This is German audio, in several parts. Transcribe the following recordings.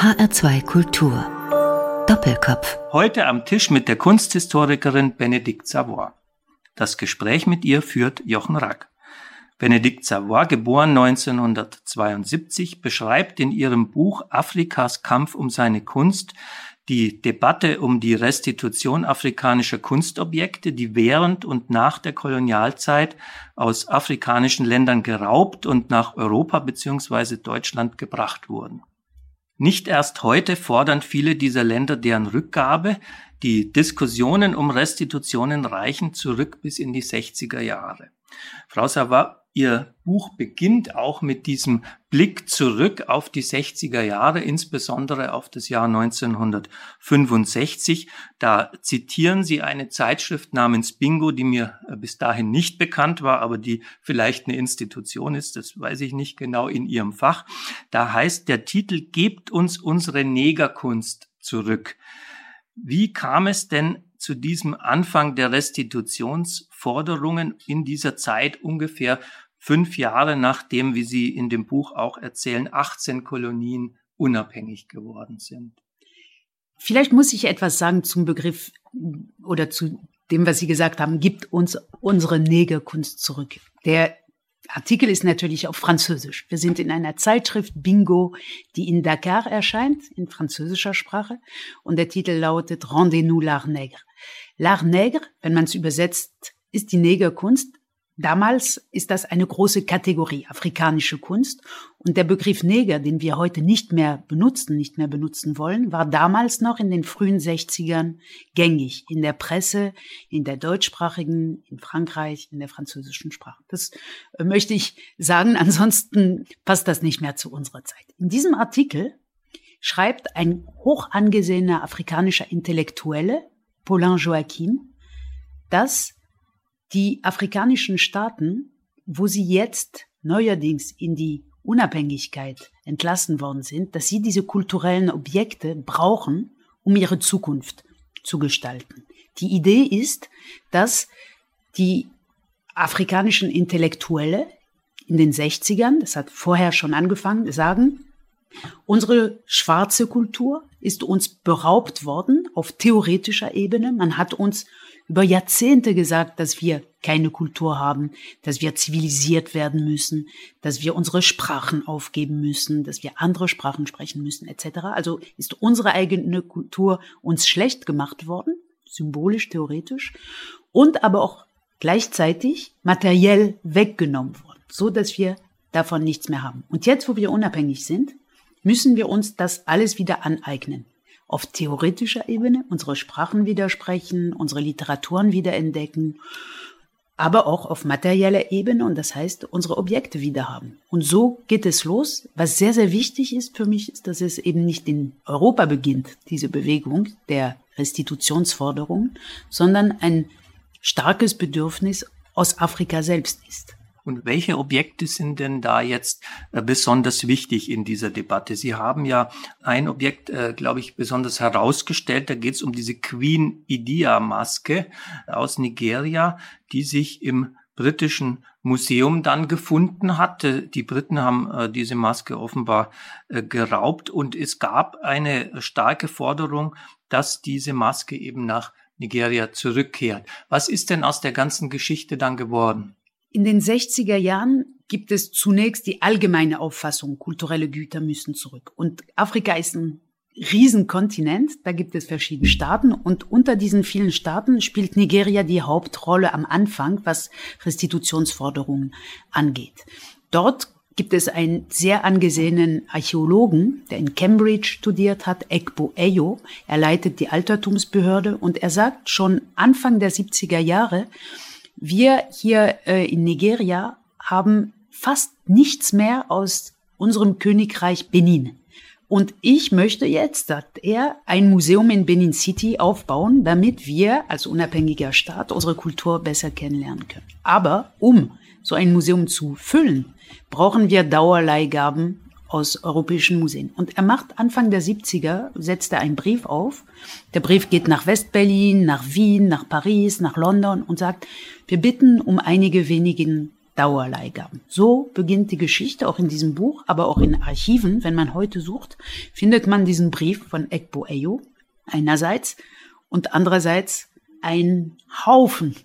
HR2 Kultur. Doppelkopf. Heute am Tisch mit der Kunsthistorikerin Benedikt Savoy. Das Gespräch mit ihr führt Jochen Rack. Benedikt Savoy, geboren 1972, beschreibt in ihrem Buch Afrikas Kampf um seine Kunst die Debatte um die Restitution afrikanischer Kunstobjekte, die während und nach der Kolonialzeit aus afrikanischen Ländern geraubt und nach Europa bzw. Deutschland gebracht wurden. Nicht erst heute fordern viele dieser Länder deren Rückgabe. Die Diskussionen um Restitutionen reichen zurück bis in die 60er Jahre. Frau Savard, Ihr Buch beginnt auch mit diesem Blick zurück auf die 60er Jahre, insbesondere auf das Jahr 1965. Da zitieren Sie eine Zeitschrift namens Bingo, die mir äh, bis dahin nicht bekannt war, aber die vielleicht eine Institution ist, das weiß ich nicht genau in Ihrem Fach. Da heißt der Titel Gebt uns unsere Negerkunst zurück. Wie kam es denn zu diesem Anfang der Restitutionsforderungen in dieser Zeit ungefähr fünf Jahre nachdem, wie Sie in dem Buch auch erzählen, 18 Kolonien unabhängig geworden sind. Vielleicht muss ich etwas sagen zum Begriff oder zu dem, was Sie gesagt haben, gibt uns unsere Negerkunst zurück. Der Artikel ist natürlich auf Französisch. Wir sind in einer Zeitschrift Bingo, die in Dakar erscheint, in französischer Sprache. Und der Titel lautet Rendez-nous l'art nègre. L'art nègre, wenn man es übersetzt, ist die Negerkunst. Damals ist das eine große Kategorie, afrikanische Kunst. Und der Begriff Neger, den wir heute nicht mehr benutzen, nicht mehr benutzen wollen, war damals noch in den frühen 60ern gängig. In der Presse, in der deutschsprachigen, in Frankreich, in der französischen Sprache. Das äh, möchte ich sagen. Ansonsten passt das nicht mehr zu unserer Zeit. In diesem Artikel schreibt ein hoch angesehener afrikanischer Intellektuelle, Paulin Joachim, dass die afrikanischen Staaten, wo sie jetzt neuerdings in die Unabhängigkeit entlassen worden sind, dass sie diese kulturellen Objekte brauchen, um ihre Zukunft zu gestalten. Die Idee ist, dass die afrikanischen Intellektuelle in den 60ern, das hat vorher schon angefangen, sagen, unsere schwarze Kultur ist uns beraubt worden auf theoretischer Ebene. Man hat uns über Jahrzehnte gesagt, dass wir keine Kultur haben, dass wir zivilisiert werden müssen, dass wir unsere Sprachen aufgeben müssen, dass wir andere Sprachen sprechen müssen, etc. Also ist unsere eigene Kultur uns schlecht gemacht worden, symbolisch, theoretisch, und aber auch gleichzeitig materiell weggenommen worden, so dass wir davon nichts mehr haben. Und jetzt, wo wir unabhängig sind, müssen wir uns das alles wieder aneignen auf theoretischer Ebene unsere Sprachen widersprechen, unsere Literaturen wiederentdecken, aber auch auf materieller Ebene und das heißt unsere Objekte wiederhaben. Und so geht es los. Was sehr, sehr wichtig ist für mich, ist, dass es eben nicht in Europa beginnt, diese Bewegung der Restitutionsforderung, sondern ein starkes Bedürfnis aus Afrika selbst ist. Und welche Objekte sind denn da jetzt äh, besonders wichtig in dieser Debatte? Sie haben ja ein Objekt, äh, glaube ich, besonders herausgestellt. Da geht es um diese Queen Idia-Maske aus Nigeria, die sich im britischen Museum dann gefunden hat. Die Briten haben äh, diese Maske offenbar äh, geraubt und es gab eine starke Forderung, dass diese Maske eben nach Nigeria zurückkehrt. Was ist denn aus der ganzen Geschichte dann geworden? In den 60er Jahren gibt es zunächst die allgemeine Auffassung, kulturelle Güter müssen zurück. Und Afrika ist ein Riesenkontinent, da gibt es verschiedene Staaten und unter diesen vielen Staaten spielt Nigeria die Hauptrolle am Anfang, was Restitutionsforderungen angeht. Dort gibt es einen sehr angesehenen Archäologen, der in Cambridge studiert hat, Ekbo Eyo. Er leitet die Altertumsbehörde und er sagt schon Anfang der 70er Jahre, wir hier äh, in Nigeria haben fast nichts mehr aus unserem Königreich Benin. Und ich möchte jetzt, sagt er, ein Museum in Benin City aufbauen, damit wir als unabhängiger Staat unsere Kultur besser kennenlernen können. Aber um so ein Museum zu füllen, brauchen wir Dauerleihgaben aus europäischen Museen. Und er macht Anfang der 70er, setzt er einen Brief auf. Der Brief geht nach Westberlin, nach Wien, nach Paris, nach London und sagt, wir bitten um einige wenigen Dauerleihgaben. So beginnt die Geschichte auch in diesem Buch, aber auch in Archiven. Wenn man heute sucht, findet man diesen Brief von Ekbo Eyo einerseits und andererseits ein Haufen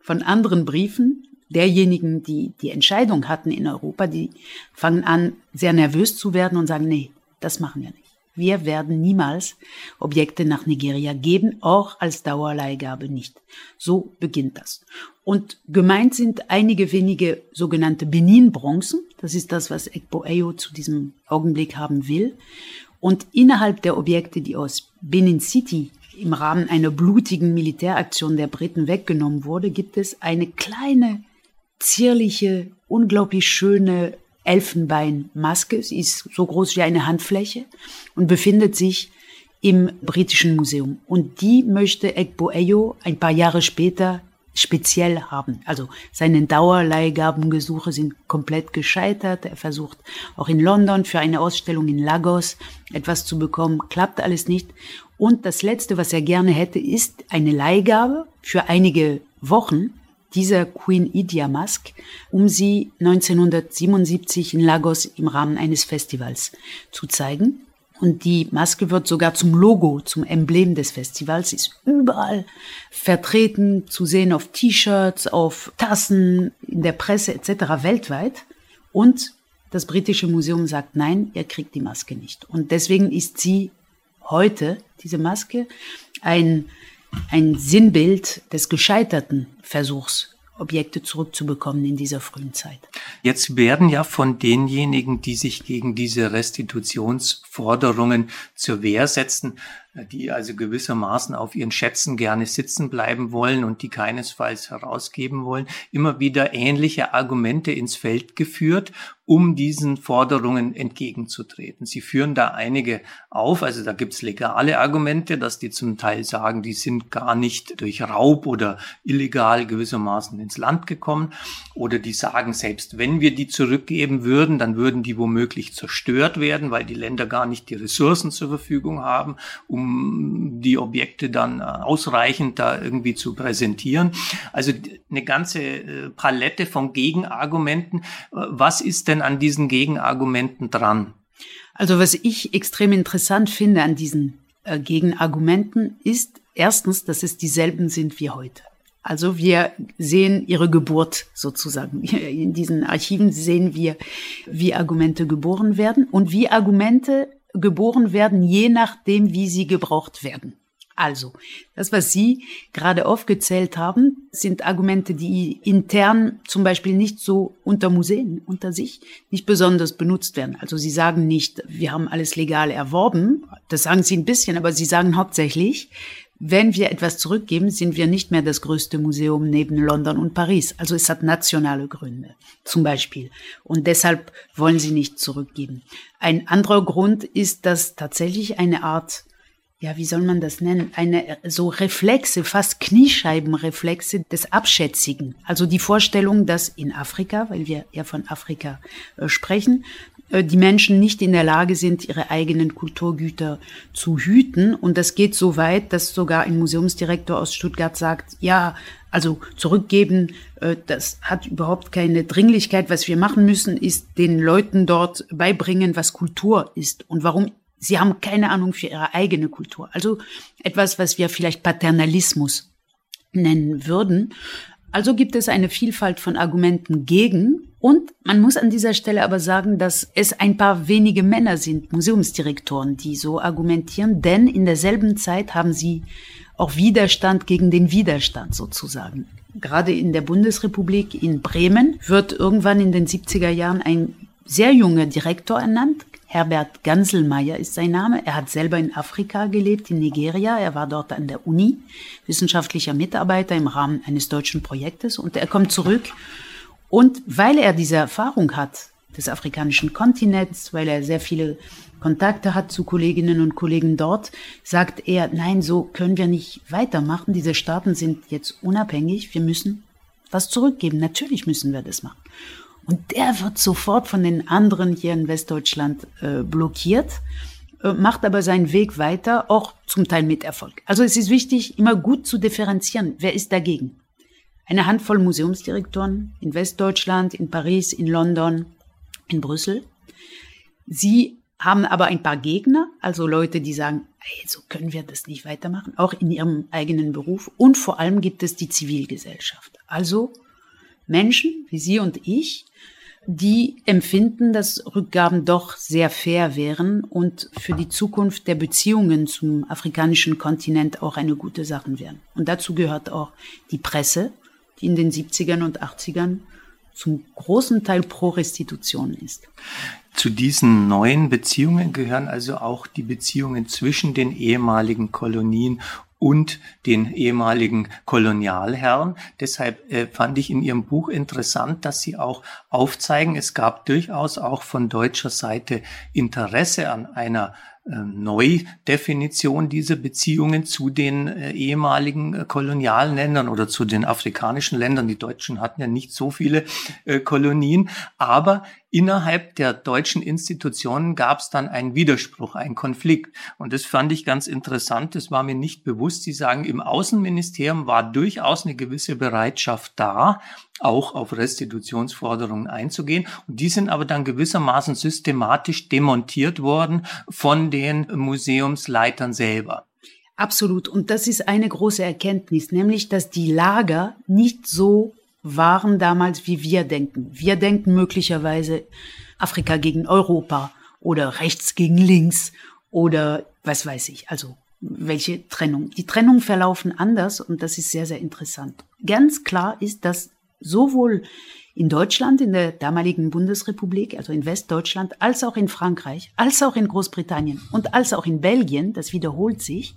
von anderen Briefen derjenigen, die die Entscheidung hatten in Europa, die fangen an, sehr nervös zu werden und sagen, nee, das machen wir nicht. Wir werden niemals Objekte nach Nigeria geben, auch als Dauerleihgabe nicht. So beginnt das. Und gemeint sind einige wenige sogenannte Benin-Bronzen. Das ist das, was Ekpo Eyo zu diesem Augenblick haben will. Und innerhalb der Objekte, die aus Benin City im Rahmen einer blutigen Militäraktion der Briten weggenommen wurde, gibt es eine kleine, zierliche, unglaublich schöne Elfenbeinmaske. Sie ist so groß wie eine Handfläche und befindet sich im Britischen Museum. Und die möchte Egbo Eyo ein paar Jahre später speziell haben. Also seine Dauerleihgabengesuche sind komplett gescheitert. Er versucht auch in London für eine Ausstellung in Lagos etwas zu bekommen, klappt alles nicht. Und das Letzte, was er gerne hätte, ist eine Leihgabe für einige Wochen dieser Queen Idia Mask, um sie 1977 in Lagos im Rahmen eines Festivals zu zeigen. Und die Maske wird sogar zum Logo, zum Emblem des Festivals, ist überall vertreten, zu sehen auf T-Shirts, auf Tassen, in der Presse etc. weltweit. Und das britische Museum sagt, nein, ihr kriegt die Maske nicht. Und deswegen ist sie heute, diese Maske, ein, ein Sinnbild des gescheiterten Versuchs Objekte zurückzubekommen in dieser frühen Zeit. Jetzt werden ja von denjenigen, die sich gegen diese Restitutionsforderungen zur Wehr setzen, die also gewissermaßen auf ihren Schätzen gerne sitzen bleiben wollen und die keinesfalls herausgeben wollen, immer wieder ähnliche Argumente ins Feld geführt, um diesen Forderungen entgegenzutreten. Sie führen da einige auf, also da gibt's legale Argumente, dass die zum Teil sagen, die sind gar nicht durch Raub oder illegal gewissermaßen ins Land gekommen, oder die sagen, selbst wenn wir die zurückgeben würden, dann würden die womöglich zerstört werden, weil die Länder gar nicht die Ressourcen zur Verfügung haben, um um die Objekte dann äh, ausreichend da irgendwie zu präsentieren. Also eine ganze äh, Palette von Gegenargumenten. Äh, was ist denn an diesen Gegenargumenten dran? Also was ich extrem interessant finde an diesen Gegenargumenten ist erstens, dass es dieselben sind wie heute. Also wir sehen ihre Geburt sozusagen. In diesen Archiven sehen wir, wie Argumente geboren werden und wie Argumente geboren werden, je nachdem, wie sie gebraucht werden. Also, das, was Sie gerade aufgezählt haben, sind Argumente, die intern zum Beispiel nicht so unter Museen, unter sich, nicht besonders benutzt werden. Also Sie sagen nicht, wir haben alles legal erworben. Das sagen Sie ein bisschen, aber Sie sagen hauptsächlich, wenn wir etwas zurückgeben, sind wir nicht mehr das größte Museum neben London und Paris. Also es hat nationale Gründe, zum Beispiel. Und deshalb wollen sie nicht zurückgeben. Ein anderer Grund ist, dass tatsächlich eine Art ja, wie soll man das nennen? Eine so Reflexe, fast Kniescheibenreflexe des Abschätzigen. Also die Vorstellung, dass in Afrika, weil wir ja von Afrika äh, sprechen, die Menschen nicht in der Lage sind, ihre eigenen Kulturgüter zu hüten. Und das geht so weit, dass sogar ein Museumsdirektor aus Stuttgart sagt, ja, also zurückgeben, äh, das hat überhaupt keine Dringlichkeit. Was wir machen müssen, ist den Leuten dort beibringen, was Kultur ist und warum sie haben keine Ahnung für ihre eigene Kultur. Also etwas, was wir vielleicht Paternalismus nennen würden. Also gibt es eine Vielfalt von Argumenten gegen. Und man muss an dieser Stelle aber sagen, dass es ein paar wenige Männer sind, Museumsdirektoren, die so argumentieren, denn in derselben Zeit haben sie auch Widerstand gegen den Widerstand sozusagen. Gerade in der Bundesrepublik in Bremen wird irgendwann in den 70er Jahren ein sehr junger Direktor ernannt, Herbert Ganselmeier ist sein Name. Er hat selber in Afrika gelebt, in Nigeria. Er war dort an der Uni, wissenschaftlicher Mitarbeiter im Rahmen eines deutschen Projektes. Und er kommt zurück. Und weil er diese Erfahrung hat des afrikanischen Kontinents, weil er sehr viele Kontakte hat zu Kolleginnen und Kollegen dort, sagt er, nein, so können wir nicht weitermachen. Diese Staaten sind jetzt unabhängig. Wir müssen was zurückgeben. Natürlich müssen wir das machen. Und der wird sofort von den anderen hier in Westdeutschland äh, blockiert, äh, macht aber seinen Weg weiter, auch zum Teil mit Erfolg. Also es ist wichtig, immer gut zu differenzieren. Wer ist dagegen? eine Handvoll Museumsdirektoren in Westdeutschland, in Paris, in London, in Brüssel. Sie haben aber ein paar Gegner, also Leute, die sagen, hey, so können wir das nicht weitermachen, auch in ihrem eigenen Beruf. Und vor allem gibt es die Zivilgesellschaft. Also Menschen wie Sie und ich, die empfinden, dass Rückgaben doch sehr fair wären und für die Zukunft der Beziehungen zum afrikanischen Kontinent auch eine gute Sache wären. Und dazu gehört auch die Presse, die in den 70ern und 80ern zum großen Teil pro Restitution ist. Zu diesen neuen Beziehungen gehören also auch die Beziehungen zwischen den ehemaligen Kolonien und den ehemaligen Kolonialherren. Deshalb äh, fand ich in Ihrem Buch interessant, dass Sie auch aufzeigen, es gab durchaus auch von deutscher Seite Interesse an einer äh, Neudefinition dieser Beziehungen zu den äh, ehemaligen äh, kolonialen Ländern oder zu den afrikanischen Ländern. Die Deutschen hatten ja nicht so viele Kolonien, aber innerhalb der deutschen Institutionen gab es dann einen Widerspruch, einen Konflikt. Und das fand ich ganz interessant. Das war mir nicht bewusst. Sie sagen, im Außenministerium war durchaus eine gewisse Bereitschaft da, auch auf Restitutionsforderungen einzugehen. Und die sind aber dann gewissermaßen systematisch demontiert worden von den Museumsleitern selber. Absolut. Und das ist eine große Erkenntnis, nämlich, dass die Lager nicht so waren damals, wie wir denken. Wir denken möglicherweise Afrika gegen Europa oder rechts gegen links oder was weiß ich. Also welche Trennung. Die Trennungen verlaufen anders und das ist sehr, sehr interessant. Ganz klar ist, dass sowohl in Deutschland, in der damaligen Bundesrepublik, also in Westdeutschland, als auch in Frankreich, als auch in Großbritannien und als auch in Belgien, das wiederholt sich,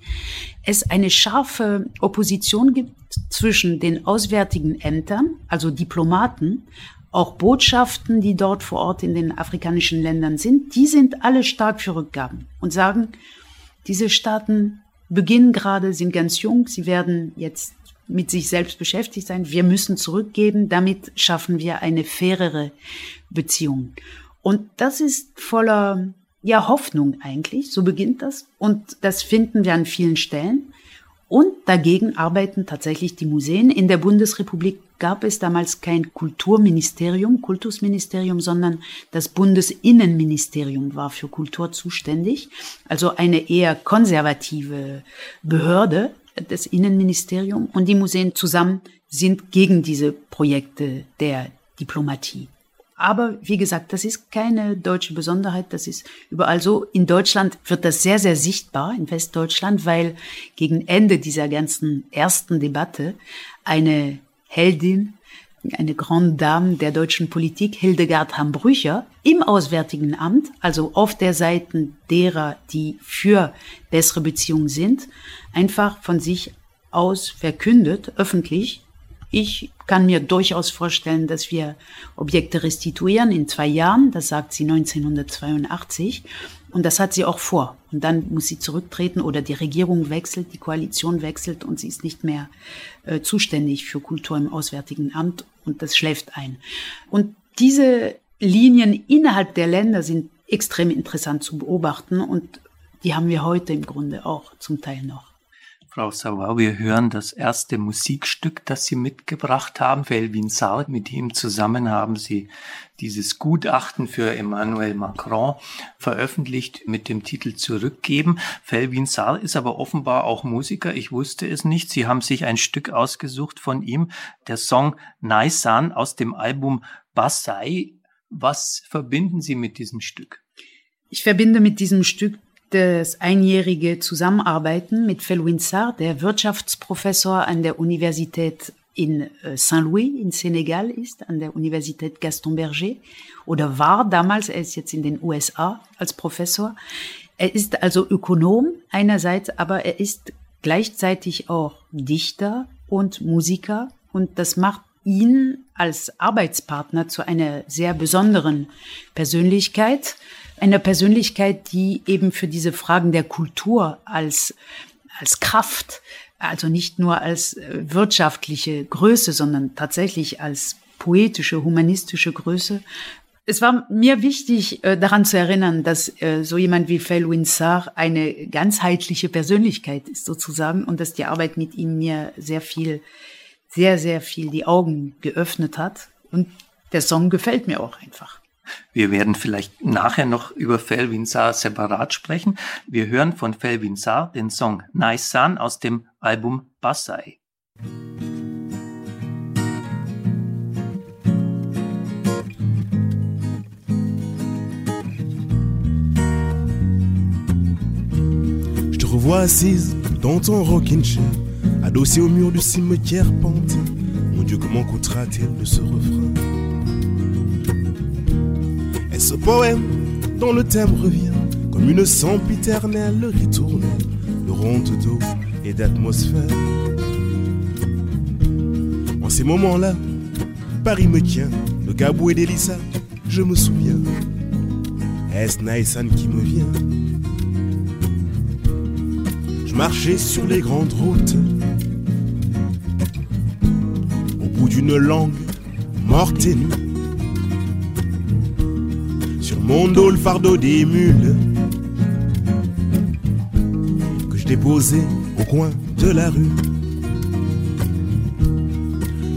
es eine scharfe Opposition gibt zwischen den auswärtigen Ämtern, also Diplomaten, auch Botschaften, die dort vor Ort in den afrikanischen Ländern sind, die sind alle stark für Rückgaben und sagen, diese Staaten beginnen gerade, sind ganz jung, sie werden jetzt mit sich selbst beschäftigt sein. Wir müssen zurückgeben. Damit schaffen wir eine fairere Beziehung. Und das ist voller, ja, Hoffnung eigentlich. So beginnt das. Und das finden wir an vielen Stellen. Und dagegen arbeiten tatsächlich die Museen. In der Bundesrepublik gab es damals kein Kulturministerium, Kultusministerium, sondern das Bundesinnenministerium war für Kultur zuständig. Also eine eher konservative Behörde, das Innenministerium und die Museen zusammen sind gegen diese Projekte der Diplomatie. Aber wie gesagt, das ist keine deutsche Besonderheit, das ist überall so. In Deutschland wird das sehr, sehr sichtbar, in Westdeutschland, weil gegen Ende dieser ganzen ersten Debatte eine Heldin eine Grande Dame der deutschen Politik, Hildegard Hambrücher, im Auswärtigen Amt, also auf der Seite derer, die für bessere Beziehungen sind, einfach von sich aus verkündet, öffentlich, ich kann mir durchaus vorstellen, dass wir Objekte restituieren in zwei Jahren, das sagt sie 1982, und das hat sie auch vor. Und dann muss sie zurücktreten oder die Regierung wechselt, die Koalition wechselt und sie ist nicht mehr äh, zuständig für Kultur im Auswärtigen Amt und das schläft ein. Und diese Linien innerhalb der Länder sind extrem interessant zu beobachten und die haben wir heute im Grunde auch zum Teil noch. Frau Sauer, wir hören das erste Musikstück, das Sie mitgebracht haben, für Elvin. Mit ihm zusammen haben Sie dieses Gutachten für Emmanuel Macron veröffentlicht mit dem Titel Zurückgeben. Felvin Saar ist aber offenbar auch Musiker. Ich wusste es nicht. Sie haben sich ein Stück ausgesucht von ihm, der Song Naisan aus dem Album Basai. Was verbinden Sie mit diesem Stück? Ich verbinde mit diesem Stück das einjährige Zusammenarbeiten mit Felwin Sarr, der Wirtschaftsprofessor an der Universität in äh, Saint-Louis in Senegal ist, an der Universität Gaston Berger, oder war damals, er ist jetzt in den USA als Professor. Er ist also Ökonom einerseits, aber er ist gleichzeitig auch Dichter und Musiker und das macht ihn als Arbeitspartner zu einer sehr besonderen Persönlichkeit einer Persönlichkeit, die eben für diese Fragen der Kultur als, als Kraft, also nicht nur als äh, wirtschaftliche Größe, sondern tatsächlich als poetische, humanistische Größe. Es war mir wichtig, äh, daran zu erinnern, dass äh, so jemand wie Felwin Sarr eine ganzheitliche Persönlichkeit ist sozusagen und dass die Arbeit mit ihm mir sehr viel sehr, sehr viel die Augen geöffnet hat. Und der Song gefällt mir auch einfach. Wir werden vielleicht nachher noch über Felvin Saar separat sprechen. Wir hören von Felvin Saar den Song Nice Sun aus dem Album Basai. Je te revois assise dans ton rocking chair, adossée au mur du cimetière pantin. Mon Dieu, comment coûtera-t-il de ce refrain? Et ce poème dont le thème revient comme une sempiternelle ritournelle de ronde d'eau et d'atmosphère? En ces moments-là, Paris me tient, le Gabou et d'Elissa, je me souviens. Est-ce Naïsan qui me vient? Je marchais sur les grandes routes, bout d'une langue morte et nue. Sur mon dos, le fardeau des mules que je déposais au coin de la rue.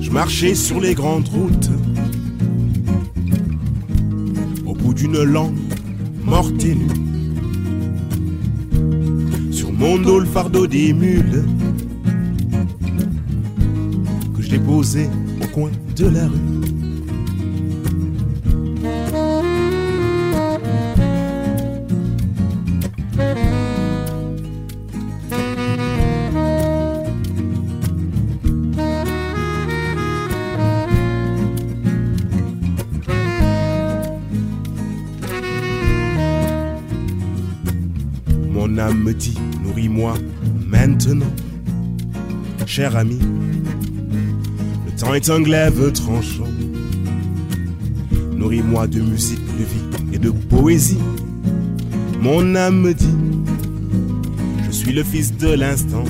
Je marchais sur les grandes routes, au bout d'une langue morte et nue. Sur mon dos, le fardeau des mules je déposais au coin de la rue. Mon âme me dit, nourris-moi maintenant, cher ami. Temps est un glaive tranchant. Nourris-moi de musique, de vie et de poésie. Mon âme me dit, je suis le fils de l'instant.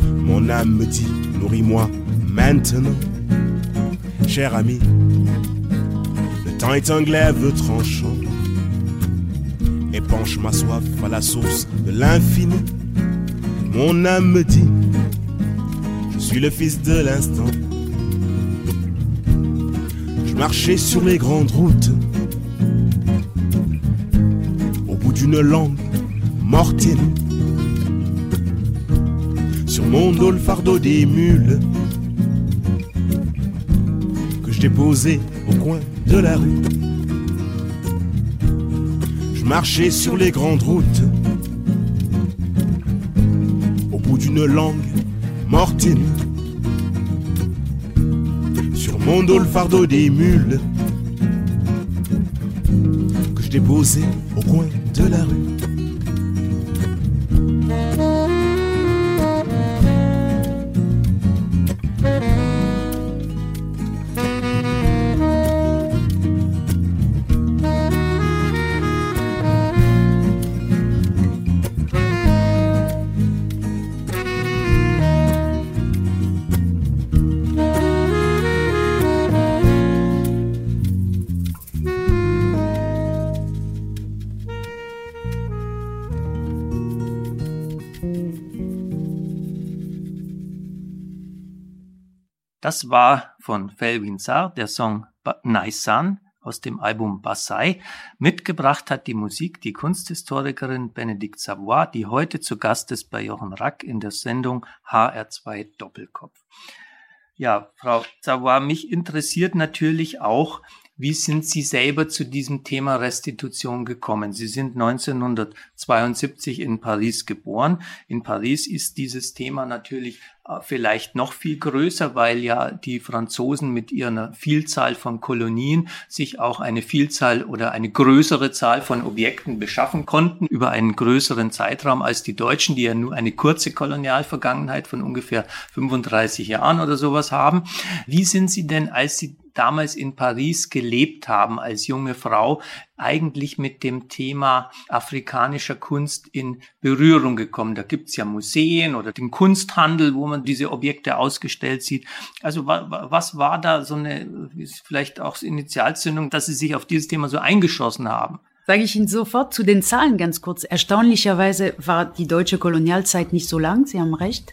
Mon âme me dit, nourris-moi maintenant, cher ami. Le temps est un glaive tranchant épanche ma soif à la source de l'infini. Mon âme me dit, le fils de l'instant. Je marchais sur les grandes routes, au bout d'une langue nue. Sur mon dos le fardeau des mules que je déposais au coin de la rue marcher sur les grandes routes, au bout d'une langue. Sur mon dos le fardeau des mules que je déposais au coin de la rue. Das war von Felvin Saar der Song Sun aus dem Album Basai. Mitgebracht hat die Musik die Kunsthistorikerin Benedikt Savoy, die heute zu Gast ist bei Jochen Rack in der Sendung HR2 Doppelkopf. Ja, Frau Savoy, mich interessiert natürlich auch, wie sind Sie selber zu diesem Thema Restitution gekommen? Sie sind 1972 in Paris geboren. In Paris ist dieses Thema natürlich äh, vielleicht noch viel größer, weil ja die Franzosen mit ihrer Vielzahl von Kolonien sich auch eine Vielzahl oder eine größere Zahl von Objekten beschaffen konnten über einen größeren Zeitraum als die Deutschen, die ja nur eine kurze Kolonialvergangenheit von ungefähr 35 Jahren oder sowas haben. Wie sind Sie denn, als Sie damals in Paris gelebt haben als junge Frau, eigentlich mit dem Thema afrikanischer Kunst in Berührung gekommen. Da gibt's ja Museen oder den Kunsthandel, wo man diese Objekte ausgestellt sieht. Also was war da so eine, vielleicht auch Initialzündung, dass Sie sich auf dieses Thema so eingeschossen haben? Sage ich Ihnen sofort zu den Zahlen ganz kurz. Erstaunlicherweise war die deutsche Kolonialzeit nicht so lang, Sie haben recht.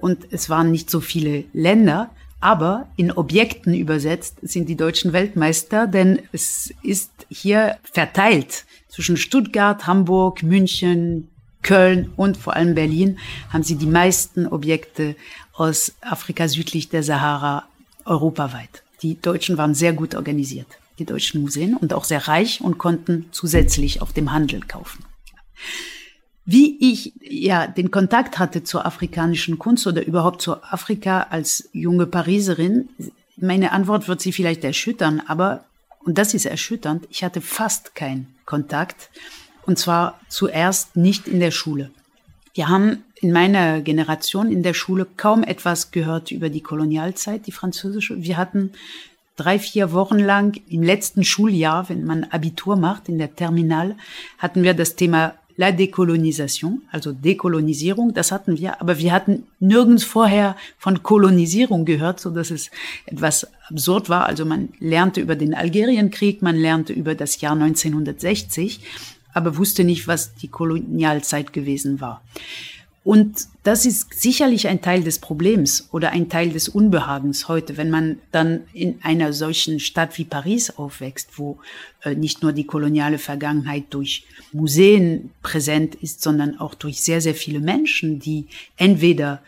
und es waren nicht so viele Länder, aber in Objekten übersetzt sind die deutschen Weltmeister, denn es ist hier verteilt zwischen Stuttgart, Hamburg, München, Köln und vor allem Berlin haben sie die meisten Objekte aus Afrika südlich der Sahara europaweit. Die Deutschen waren sehr gut organisiert, die deutschen Museen, und auch sehr reich und konnten zusätzlich auf dem Handel kaufen. Wie ich ja den Kontakt hatte zur afrikanischen Kunst oder überhaupt zur Afrika als junge Pariserin, meine Antwort wird Sie vielleicht erschüttern, aber, und das ist erschütternd, ich hatte fast keinen Kontakt. Und zwar zuerst nicht in der Schule. Wir haben in meiner Generation in der Schule kaum etwas gehört über die Kolonialzeit, die französische. Wir hatten drei, vier Wochen lang im letzten Schuljahr, wenn man Abitur macht, in der Terminal, hatten wir das Thema La Dekolonisation, also Dekolonisierung, das hatten wir, aber wir hatten nirgends vorher von Kolonisierung gehört, so dass es etwas absurd war. Also man lernte über den Algerienkrieg, man lernte über das Jahr 1960, aber wusste nicht, was die Kolonialzeit gewesen war. Und das ist sicherlich ein Teil des Problems oder ein Teil des Unbehagens heute, wenn man dann in einer solchen Stadt wie Paris aufwächst, wo äh, nicht nur die koloniale Vergangenheit durch Museen präsent ist, sondern auch durch sehr, sehr viele Menschen, die entweder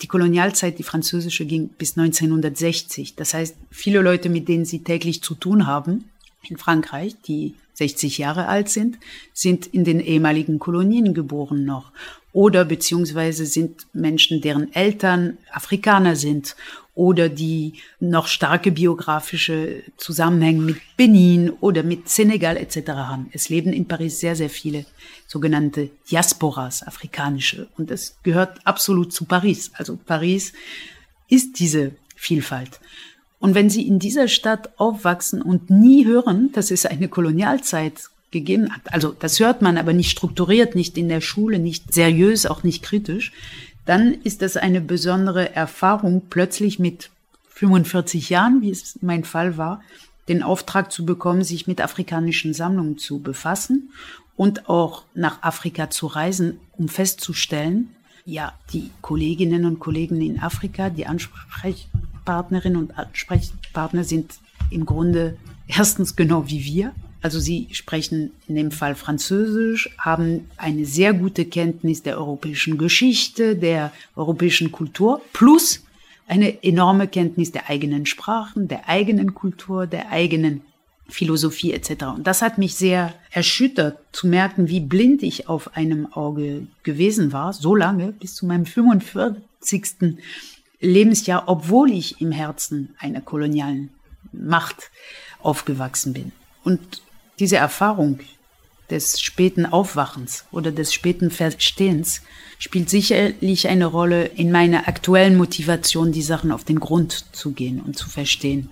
die Kolonialzeit, die französische, ging bis 1960. Das heißt, viele Leute, mit denen sie täglich zu tun haben in Frankreich, die 60 Jahre alt sind, sind in den ehemaligen Kolonien geboren noch oder beziehungsweise sind Menschen, deren Eltern Afrikaner sind oder die noch starke biografische Zusammenhänge mit Benin oder mit Senegal etc. haben. Es leben in Paris sehr, sehr viele sogenannte Diasporas, afrikanische. Und es gehört absolut zu Paris. Also Paris ist diese Vielfalt. Und wenn Sie in dieser Stadt aufwachsen und nie hören, dass es eine Kolonialzeit gegeben hat, also das hört man aber nicht strukturiert, nicht in der Schule, nicht seriös, auch nicht kritisch, dann ist das eine besondere Erfahrung, plötzlich mit 45 Jahren, wie es mein Fall war, den Auftrag zu bekommen, sich mit afrikanischen Sammlungen zu befassen und auch nach Afrika zu reisen, um festzustellen, ja, die Kolleginnen und Kollegen in Afrika, die Ansprechpartnerinnen und Ansprechpartner sind im Grunde erstens genau wie wir, also sie sprechen in dem Fall Französisch, haben eine sehr gute Kenntnis der europäischen Geschichte, der europäischen Kultur, plus eine enorme Kenntnis der eigenen Sprachen, der eigenen Kultur, der eigenen Philosophie etc. Und das hat mich sehr erschüttert zu merken, wie blind ich auf einem Auge gewesen war, so lange bis zu meinem 45. Lebensjahr, obwohl ich im Herzen einer kolonialen Macht aufgewachsen bin. Und diese Erfahrung des späten Aufwachens oder des späten Verstehens spielt sicherlich eine Rolle in meiner aktuellen Motivation, die Sachen auf den Grund zu gehen und zu verstehen,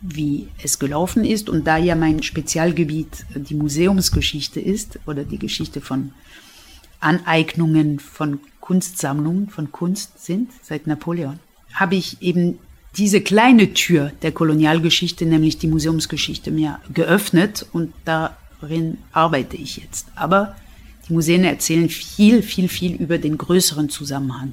wie es gelaufen ist. Und da ja mein Spezialgebiet die Museumsgeschichte ist oder die Geschichte von Aneignungen von Kunstsammlungen, von Kunst sind seit Napoleon, habe ich eben diese kleine Tür der Kolonialgeschichte, nämlich die Museumsgeschichte, mir geöffnet und darin arbeite ich jetzt. Aber die Museen erzählen viel, viel, viel über den größeren Zusammenhang.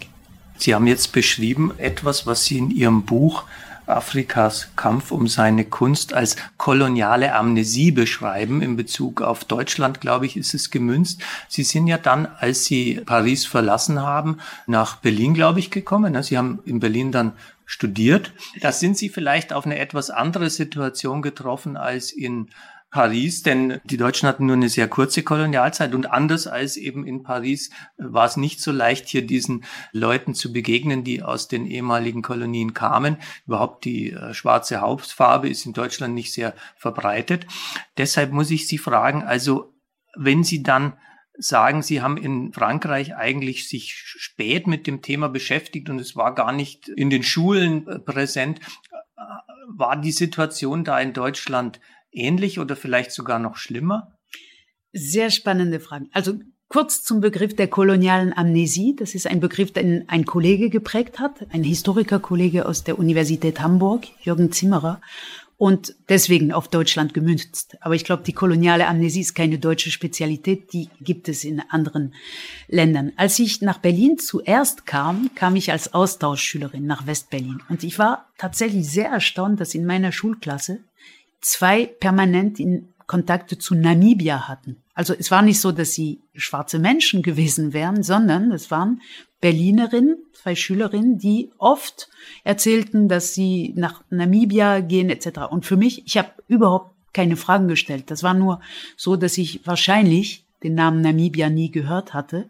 Sie haben jetzt beschrieben etwas, was Sie in Ihrem Buch Afrikas Kampf um seine Kunst als koloniale Amnesie beschreiben. In Bezug auf Deutschland, glaube ich, ist es gemünzt. Sie sind ja dann, als Sie Paris verlassen haben, nach Berlin, glaube ich, gekommen. Sie haben in Berlin dann studiert. Da sind Sie vielleicht auf eine etwas andere Situation getroffen als in Paris, denn die Deutschen hatten nur eine sehr kurze Kolonialzeit und anders als eben in Paris war es nicht so leicht, hier diesen Leuten zu begegnen, die aus den ehemaligen Kolonien kamen. Überhaupt die äh, schwarze Hauptfarbe ist in Deutschland nicht sehr verbreitet. Deshalb muss ich Sie fragen, also wenn Sie dann sagen, Sie haben in Frankreich eigentlich sich spät mit dem Thema beschäftigt und es war gar nicht in den Schulen äh, präsent. Äh, war die Situation da in Deutschland ähnlich oder vielleicht sogar noch schlimmer? Sehr spannende Fragen. Also kurz zum Begriff der kolonialen Amnesie. Das ist ein Begriff, den ein Kollege geprägt hat, ein Historikerkollege aus der Universität Hamburg, Jürgen Zimmerer. und deswegen auf Deutschland gemünzt. Aber ich glaube, die koloniale Amnesie ist keine deutsche Spezialität, die gibt es in anderen Ländern. Als ich nach Berlin zuerst kam, kam ich als Austauschschülerin nach Westberlin und ich war tatsächlich sehr erstaunt, dass in meiner Schulklasse zwei permanent in Kontakte zu Namibia hatten. Also es war nicht so, dass sie schwarze Menschen gewesen wären, sondern es waren Berlinerinnen, zwei Schülerinnen, die oft erzählten, dass sie nach Namibia gehen etc. Und für mich, ich habe überhaupt keine Fragen gestellt. Das war nur so, dass ich wahrscheinlich den Namen Namibia nie gehört hatte.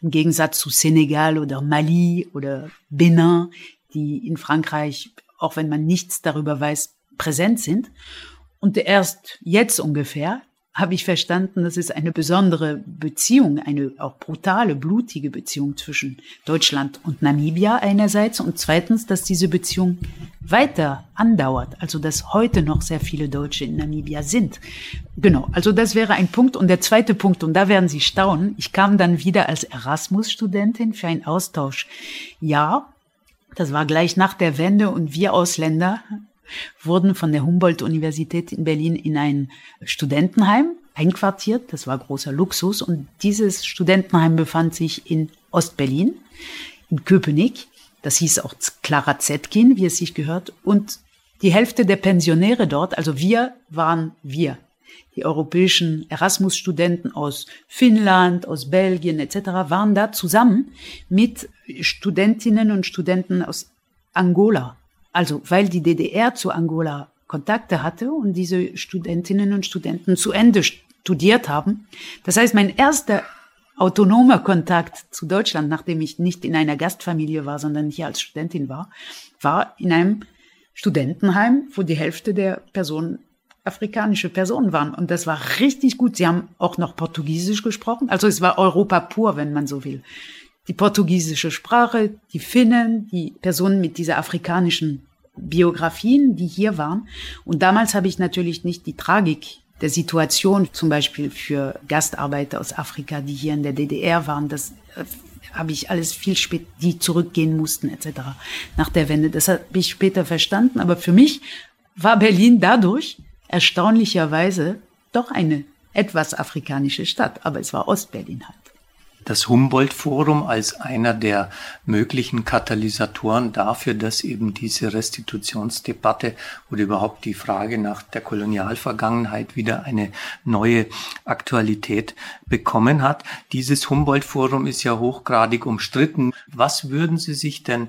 Im Gegensatz zu Senegal oder Mali oder Benin, die in Frankreich, auch wenn man nichts darüber weiß, präsent sind. Und erst jetzt ungefähr habe ich verstanden, dass es eine besondere Beziehung, eine auch brutale, blutige Beziehung zwischen Deutschland und Namibia einerseits und zweitens, dass diese Beziehung weiter andauert, also dass heute noch sehr viele Deutsche in Namibia sind. Genau, also das wäre ein Punkt. Und der zweite Punkt, und da werden Sie staunen, ich kam dann wieder als Erasmus-Studentin für ein Austauschjahr. Das war gleich nach der Wende und wir Ausländer wurden von der Humboldt-Universität in Berlin in ein Studentenheim einquartiert. Das war großer Luxus. Und dieses Studentenheim befand sich in Ostberlin, in Köpenick. Das hieß auch Clara Zetkin, wie es sich gehört. Und die Hälfte der Pensionäre dort, also wir waren wir. Die europäischen Erasmus-Studenten aus Finnland, aus Belgien etc. waren da zusammen mit Studentinnen und Studenten aus Angola also weil die DDR zu Angola Kontakte hatte und diese Studentinnen und Studenten zu Ende studiert haben. Das heißt, mein erster autonomer Kontakt zu Deutschland, nachdem ich nicht in einer Gastfamilie war, sondern hier als Studentin war, war in einem Studentenheim, wo die Hälfte der Personen afrikanische Personen waren. Und das war richtig gut. Sie haben auch noch Portugiesisch gesprochen. Also es war Europa pur, wenn man so will die portugiesische Sprache, die Finnen, die Personen mit dieser afrikanischen Biografien, die hier waren. Und damals habe ich natürlich nicht die Tragik der Situation, zum Beispiel für Gastarbeiter aus Afrika, die hier in der DDR waren, das äh, habe ich alles viel spät, die zurückgehen mussten etc. nach der Wende. Das habe ich später verstanden. Aber für mich war Berlin dadurch erstaunlicherweise doch eine etwas afrikanische Stadt. Aber es war Ostberlin halt das Humboldt-Forum als einer der möglichen Katalysatoren dafür, dass eben diese Restitutionsdebatte oder überhaupt die Frage nach der Kolonialvergangenheit wieder eine neue Aktualität bekommen hat. Dieses Humboldt-Forum ist ja hochgradig umstritten. Was würden Sie sich denn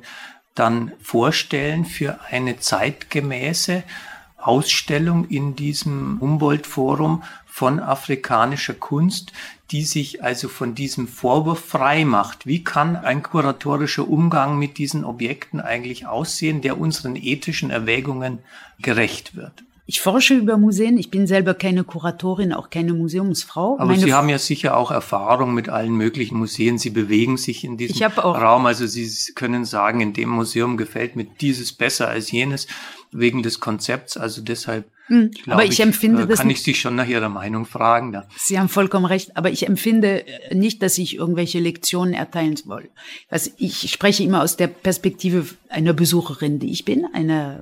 dann vorstellen für eine zeitgemäße Ausstellung in diesem Humboldt-Forum von afrikanischer Kunst, die sich also von diesem Vorwurf frei macht. Wie kann ein kuratorischer Umgang mit diesen Objekten eigentlich aussehen, der unseren ethischen Erwägungen gerecht wird? Ich forsche über Museen. Ich bin selber keine Kuratorin, auch keine Museumsfrau. Aber Meine Sie haben ja sicher auch Erfahrung mit allen möglichen Museen. Sie bewegen sich in diesem Raum. Also Sie können sagen, in dem Museum gefällt mir dieses besser als jenes wegen des Konzepts. Also deshalb hm, aber ich, ich empfinde äh, das. Kann ich Sie schon nach Ihrer Meinung fragen? Ja. Sie haben vollkommen recht. Aber ich empfinde äh, nicht, dass ich irgendwelche Lektionen erteilen soll. Also ich spreche immer aus der Perspektive einer Besucherin, die ich bin, einer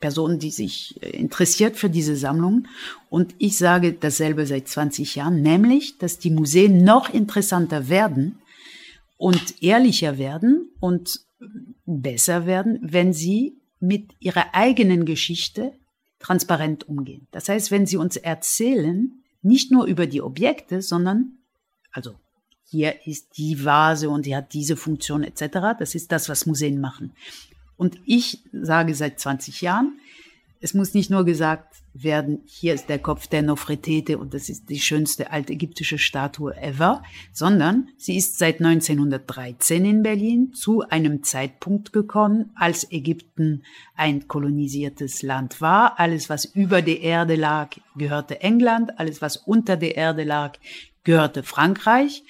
Person, die sich äh, interessiert für diese Sammlung. Und ich sage dasselbe seit 20 Jahren, nämlich, dass die Museen noch interessanter werden und ehrlicher werden und besser werden, wenn sie mit ihrer eigenen Geschichte transparent umgehen. Das heißt, wenn Sie uns erzählen, nicht nur über die Objekte, sondern, also hier ist die Vase und die hat diese Funktion etc., das ist das, was Museen machen. Und ich sage seit 20 Jahren, es muss nicht nur gesagt werden, hier ist der Kopf der Nofretete und das ist die schönste altägyptische Statue ever, sondern sie ist seit 1913 in Berlin zu einem Zeitpunkt gekommen, als Ägypten ein kolonisiertes Land war. Alles, was über der Erde lag, gehörte England, alles, was unter der Erde lag, gehörte Frankreich.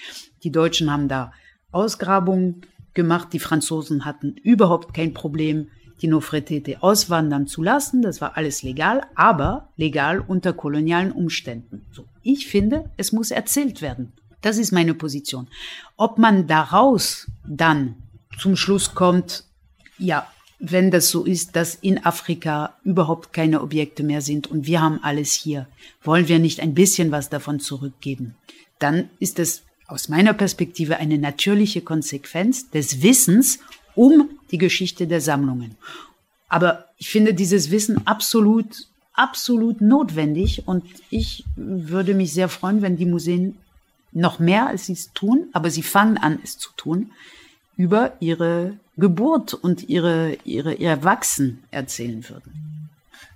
Die Deutschen haben da Ausgrabungen gemacht, die Franzosen hatten überhaupt kein Problem die Nofretete auswandern zu lassen. Das war alles legal, aber legal unter kolonialen Umständen. So, ich finde, es muss erzählt werden. Das ist meine Position. Ob man daraus dann zum Schluss kommt, ja, wenn das so ist, dass in Afrika überhaupt keine Objekte mehr sind und wir haben alles hier, wollen wir nicht ein bisschen was davon zurückgeben? Dann ist es aus meiner Perspektive eine natürliche Konsequenz des Wissens um die Geschichte der Sammlungen. Aber ich finde dieses Wissen absolut, absolut notwendig und ich würde mich sehr freuen, wenn die Museen noch mehr als sie es tun, aber sie fangen an, es zu tun, über ihre Geburt und ihre, ihre, ihr Wachsen erzählen würden.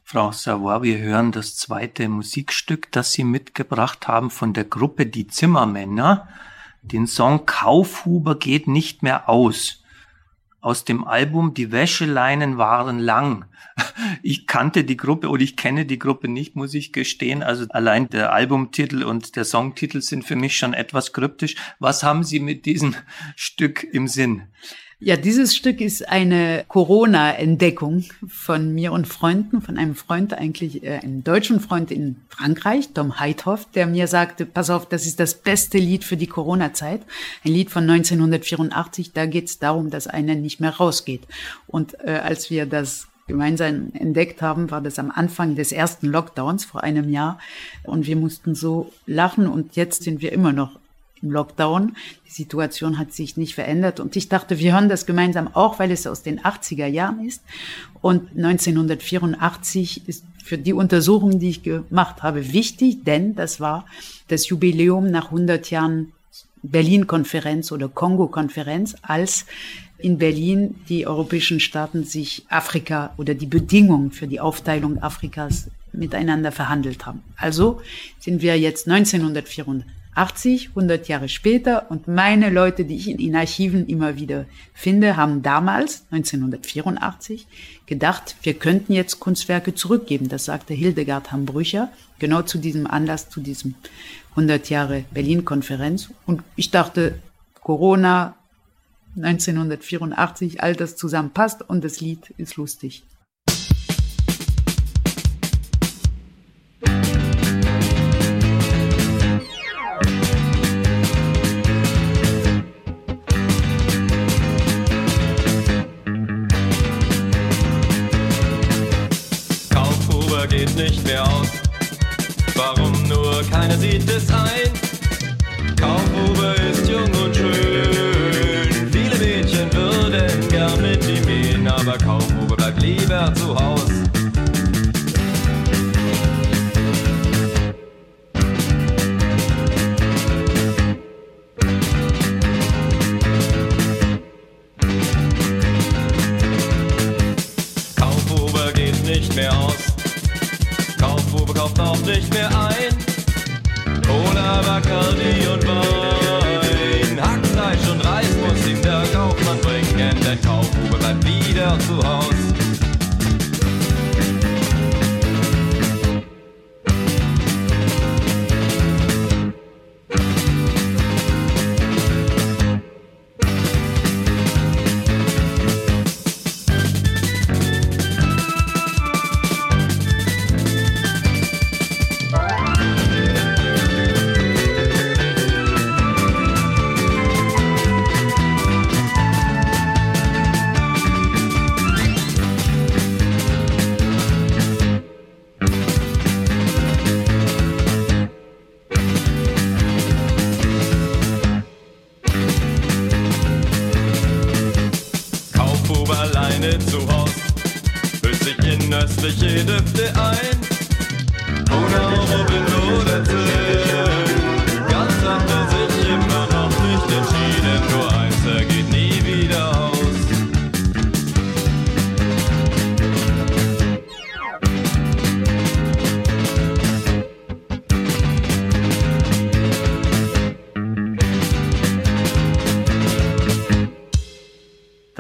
Frau Savoy, wir hören das zweite Musikstück, das Sie mitgebracht haben von der Gruppe Die Zimmermänner. Den Song Kaufhuber geht nicht mehr aus aus dem Album Die Wäscheleinen waren lang. Ich kannte die Gruppe oder ich kenne die Gruppe nicht, muss ich gestehen. Also allein der Albumtitel und der Songtitel sind für mich schon etwas kryptisch. Was haben Sie mit diesem Stück im Sinn? Ja, dieses Stück ist eine Corona-Entdeckung von mir und Freunden, von einem Freund eigentlich, äh, einem deutschen Freund in Frankreich, Tom Heithoff, der mir sagte, pass auf, das ist das beste Lied für die Corona-Zeit. Ein Lied von 1984, da geht es darum, dass einer nicht mehr rausgeht. Und äh, als wir das gemeinsam entdeckt haben, war das am Anfang des ersten Lockdowns vor einem Jahr. Und wir mussten so lachen und jetzt sind wir immer noch im Lockdown. Die Situation hat sich nicht verändert und ich dachte, wir hören das gemeinsam auch, weil es aus den 80er Jahren ist. Und 1984 ist für die Untersuchung, die ich gemacht habe, wichtig, denn das war das Jubiläum nach 100 Jahren Berlin-Konferenz oder Kongo-Konferenz, als in Berlin die europäischen Staaten sich Afrika oder die Bedingungen für die Aufteilung Afrikas miteinander verhandelt haben. Also sind wir jetzt 1984 80, 100 Jahre später und meine Leute, die ich in, Archiven immer wieder finde, haben damals, 1984, gedacht, wir könnten jetzt Kunstwerke zurückgeben. Das sagte Hildegard Hambrücher, genau zu diesem Anlass, zu diesem 100 Jahre Berlin-Konferenz. Und ich dachte, Corona, 1984, all das zusammenpasst und das Lied ist lustig. Mehr aus. Warum nur keiner sieht es ein? Kaufhuber ist jung und schön. Viele Mädchen würden gern mit ihm gehen, aber Kaufhuber bleibt lieber zu Haus.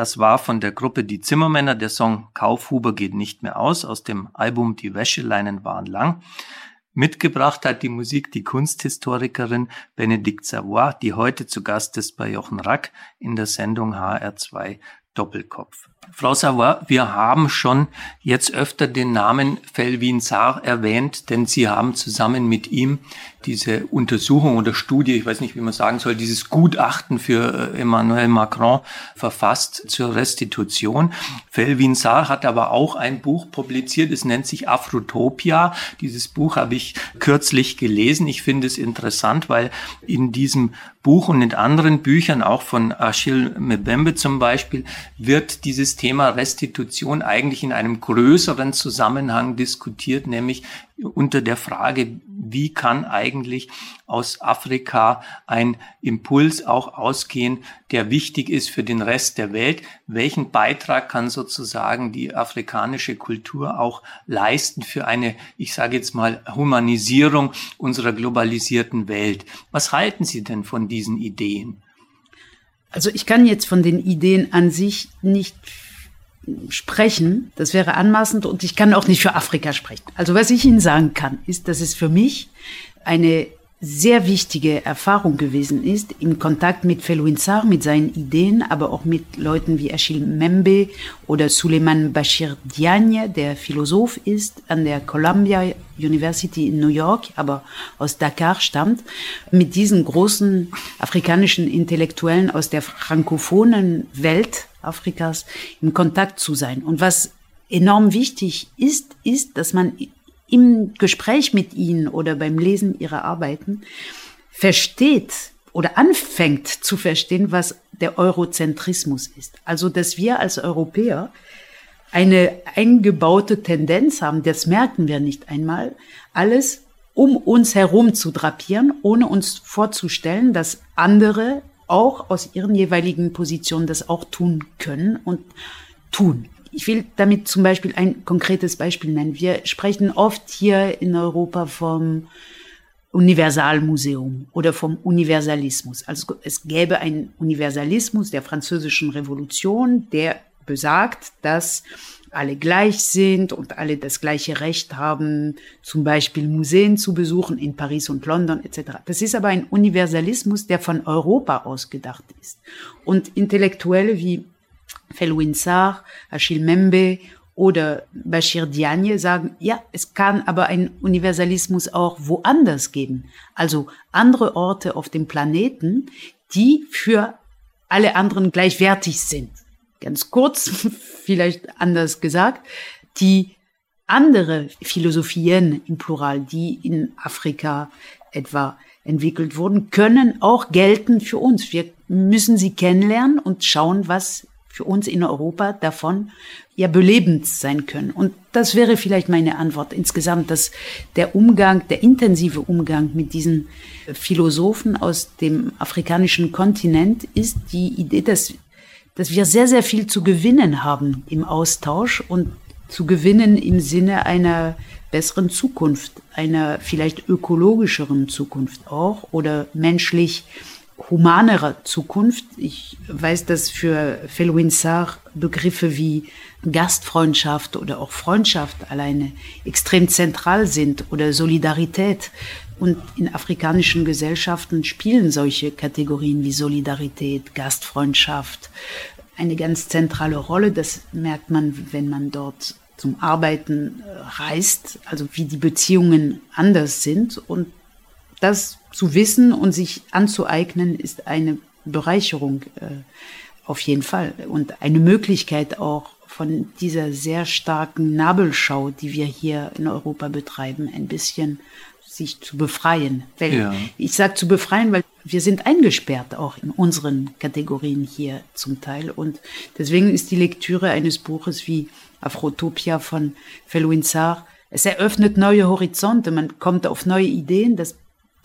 Das war von der Gruppe Die Zimmermänner der Song Kaufhuber geht nicht mehr aus aus dem Album Die Wäscheleinen waren lang. Mitgebracht hat die Musik die Kunsthistorikerin Benedikt Savoy, die heute zu Gast ist bei Jochen Rack in der Sendung HR2 Doppelkopf. Frau Savoy, wir haben schon jetzt öfter den Namen Felvin Saar erwähnt, denn Sie haben zusammen mit ihm diese Untersuchung oder Studie, ich weiß nicht, wie man sagen soll, dieses Gutachten für äh, Emmanuel Macron verfasst zur Restitution. Felvin Saar hat aber auch ein Buch publiziert, es nennt sich Afrotopia. Dieses Buch habe ich kürzlich gelesen. Ich finde es interessant, weil in diesem Buch und in anderen Büchern, auch von Achille Mbembe zum Beispiel, wird dieses Thema Restitution eigentlich in einem größeren Zusammenhang diskutiert, nämlich unter der Frage, wie kann eigentlich aus Afrika ein Impuls auch ausgehen, der wichtig ist für den Rest der Welt? Welchen Beitrag kann sozusagen die afrikanische Kultur auch leisten für eine, ich sage jetzt mal, Humanisierung unserer globalisierten Welt? Was halten Sie denn von diesen Ideen? Also ich kann jetzt von den Ideen an sich nicht sprechen, das wäre anmaßend und ich kann auch nicht für Afrika sprechen. Also was ich Ihnen sagen kann, ist, dass es für mich eine sehr wichtige Erfahrung gewesen ist, im Kontakt mit Felouinsar, mit seinen Ideen, aber auch mit Leuten wie Achille Membe oder Suleiman Bashir Diagne, der Philosoph ist, an der Columbia University in New York, aber aus Dakar stammt, mit diesen großen afrikanischen Intellektuellen aus der frankophonen Welt Afrikas im Kontakt zu sein. Und was enorm wichtig ist, ist, dass man im Gespräch mit ihnen oder beim Lesen ihrer Arbeiten versteht oder anfängt zu verstehen, was der Eurozentrismus ist. Also, dass wir als Europäer eine eingebaute Tendenz haben, das merken wir nicht einmal, alles um uns herum zu drapieren, ohne uns vorzustellen, dass andere auch aus ihren jeweiligen Positionen das auch tun können und tun. Ich will damit zum Beispiel ein konkretes Beispiel nennen. Wir sprechen oft hier in Europa vom Universalmuseum oder vom Universalismus. Also es gäbe einen Universalismus der französischen Revolution, der besagt, dass alle gleich sind und alle das gleiche Recht haben, zum Beispiel Museen zu besuchen in Paris und London etc. Das ist aber ein Universalismus, der von Europa ausgedacht ist. Und Intellektuelle wie Felwin Sarr, Achille Membe oder Bashir Diagne sagen, ja, es kann aber einen Universalismus auch woanders geben. Also andere Orte auf dem Planeten, die für alle anderen gleichwertig sind. Ganz kurz, vielleicht anders gesagt, die andere Philosophien im Plural, die in Afrika etwa entwickelt wurden, können auch gelten für uns. Wir müssen sie kennenlernen und schauen, was für uns in Europa davon ja belebend sein können. Und das wäre vielleicht meine Antwort insgesamt, dass der Umgang, der intensive Umgang mit diesen Philosophen aus dem afrikanischen Kontinent ist die Idee, dass, dass wir sehr, sehr viel zu gewinnen haben im Austausch und zu gewinnen im Sinne einer besseren Zukunft, einer vielleicht ökologischeren Zukunft auch oder menschlich humanerer Zukunft. Ich weiß, dass für Felwin Sarr Begriffe wie Gastfreundschaft oder auch Freundschaft alleine extrem zentral sind oder Solidarität. Und in afrikanischen Gesellschaften spielen solche Kategorien wie Solidarität, Gastfreundschaft eine ganz zentrale Rolle. Das merkt man, wenn man dort zum Arbeiten äh, reist, also wie die Beziehungen anders sind. Und das zu wissen und sich anzueignen, ist eine Bereicherung äh, auf jeden Fall und eine Möglichkeit auch von dieser sehr starken Nabelschau, die wir hier in Europa betreiben, ein bisschen sich zu befreien. Weil ja. Ich sage zu befreien, weil wir sind eingesperrt auch in unseren Kategorien hier zum Teil. Und deswegen ist die Lektüre eines Buches wie Afrotopia von Felwin Sarr, es eröffnet neue Horizonte, man kommt auf neue Ideen, das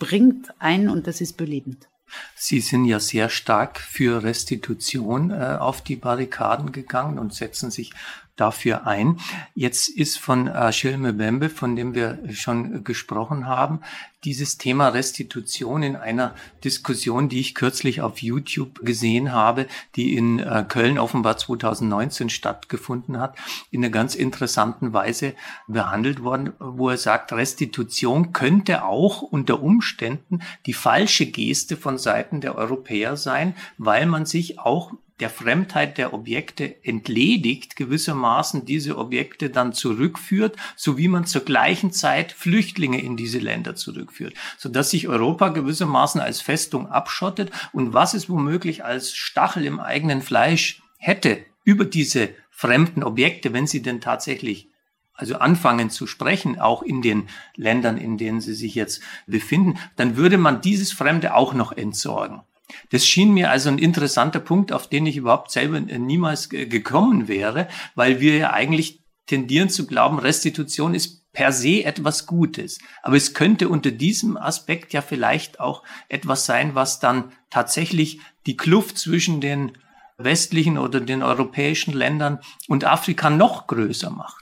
bringt ein und das ist belebend. Sie sind ja sehr stark für Restitution äh, auf die Barrikaden gegangen und setzen sich dafür ein. Jetzt ist von Achille Mbembe, von dem wir schon gesprochen haben, dieses Thema Restitution in einer Diskussion, die ich kürzlich auf YouTube gesehen habe, die in äh, Köln offenbar 2019 stattgefunden hat, in einer ganz interessanten Weise behandelt worden, wo er sagt, Restitution könnte auch unter Umständen die falsche Geste von Seiten der Europäer sein, weil man sich auch der Fremdheit der Objekte entledigt, gewissermaßen diese Objekte dann zurückführt, so wie man zur gleichen Zeit Flüchtlinge in diese Länder zurückführt, so dass sich Europa gewissermaßen als Festung abschottet und was es womöglich als Stachel im eigenen Fleisch hätte über diese fremden Objekte, wenn sie denn tatsächlich also anfangen zu sprechen, auch in den Ländern, in denen sie sich jetzt befinden, dann würde man dieses Fremde auch noch entsorgen. Das schien mir also ein interessanter Punkt, auf den ich überhaupt selber niemals gekommen wäre, weil wir ja eigentlich tendieren zu glauben, Restitution ist per se etwas Gutes. Aber es könnte unter diesem Aspekt ja vielleicht auch etwas sein, was dann tatsächlich die Kluft zwischen den westlichen oder den europäischen Ländern und Afrika noch größer macht.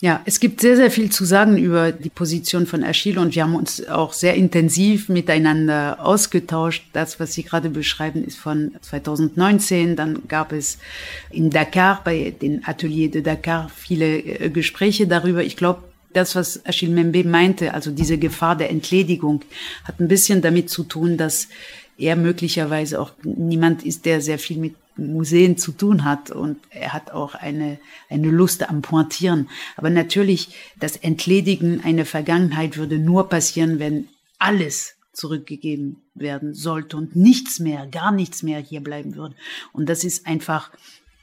Ja, es gibt sehr, sehr viel zu sagen über die Position von Achille und wir haben uns auch sehr intensiv miteinander ausgetauscht. Das, was Sie gerade beschreiben, ist von 2019. Dann gab es in Dakar, bei den Ateliers de Dakar, viele äh, Gespräche darüber. Ich glaube, das, was Achille Membe meinte, also diese Gefahr der Entledigung, hat ein bisschen damit zu tun, dass er möglicherweise auch niemand ist, der sehr viel mit Museen zu tun hat und er hat auch eine, eine Lust am Pointieren. Aber natürlich, das Entledigen einer Vergangenheit würde nur passieren, wenn alles zurückgegeben werden sollte und nichts mehr, gar nichts mehr hier bleiben würde. Und das ist einfach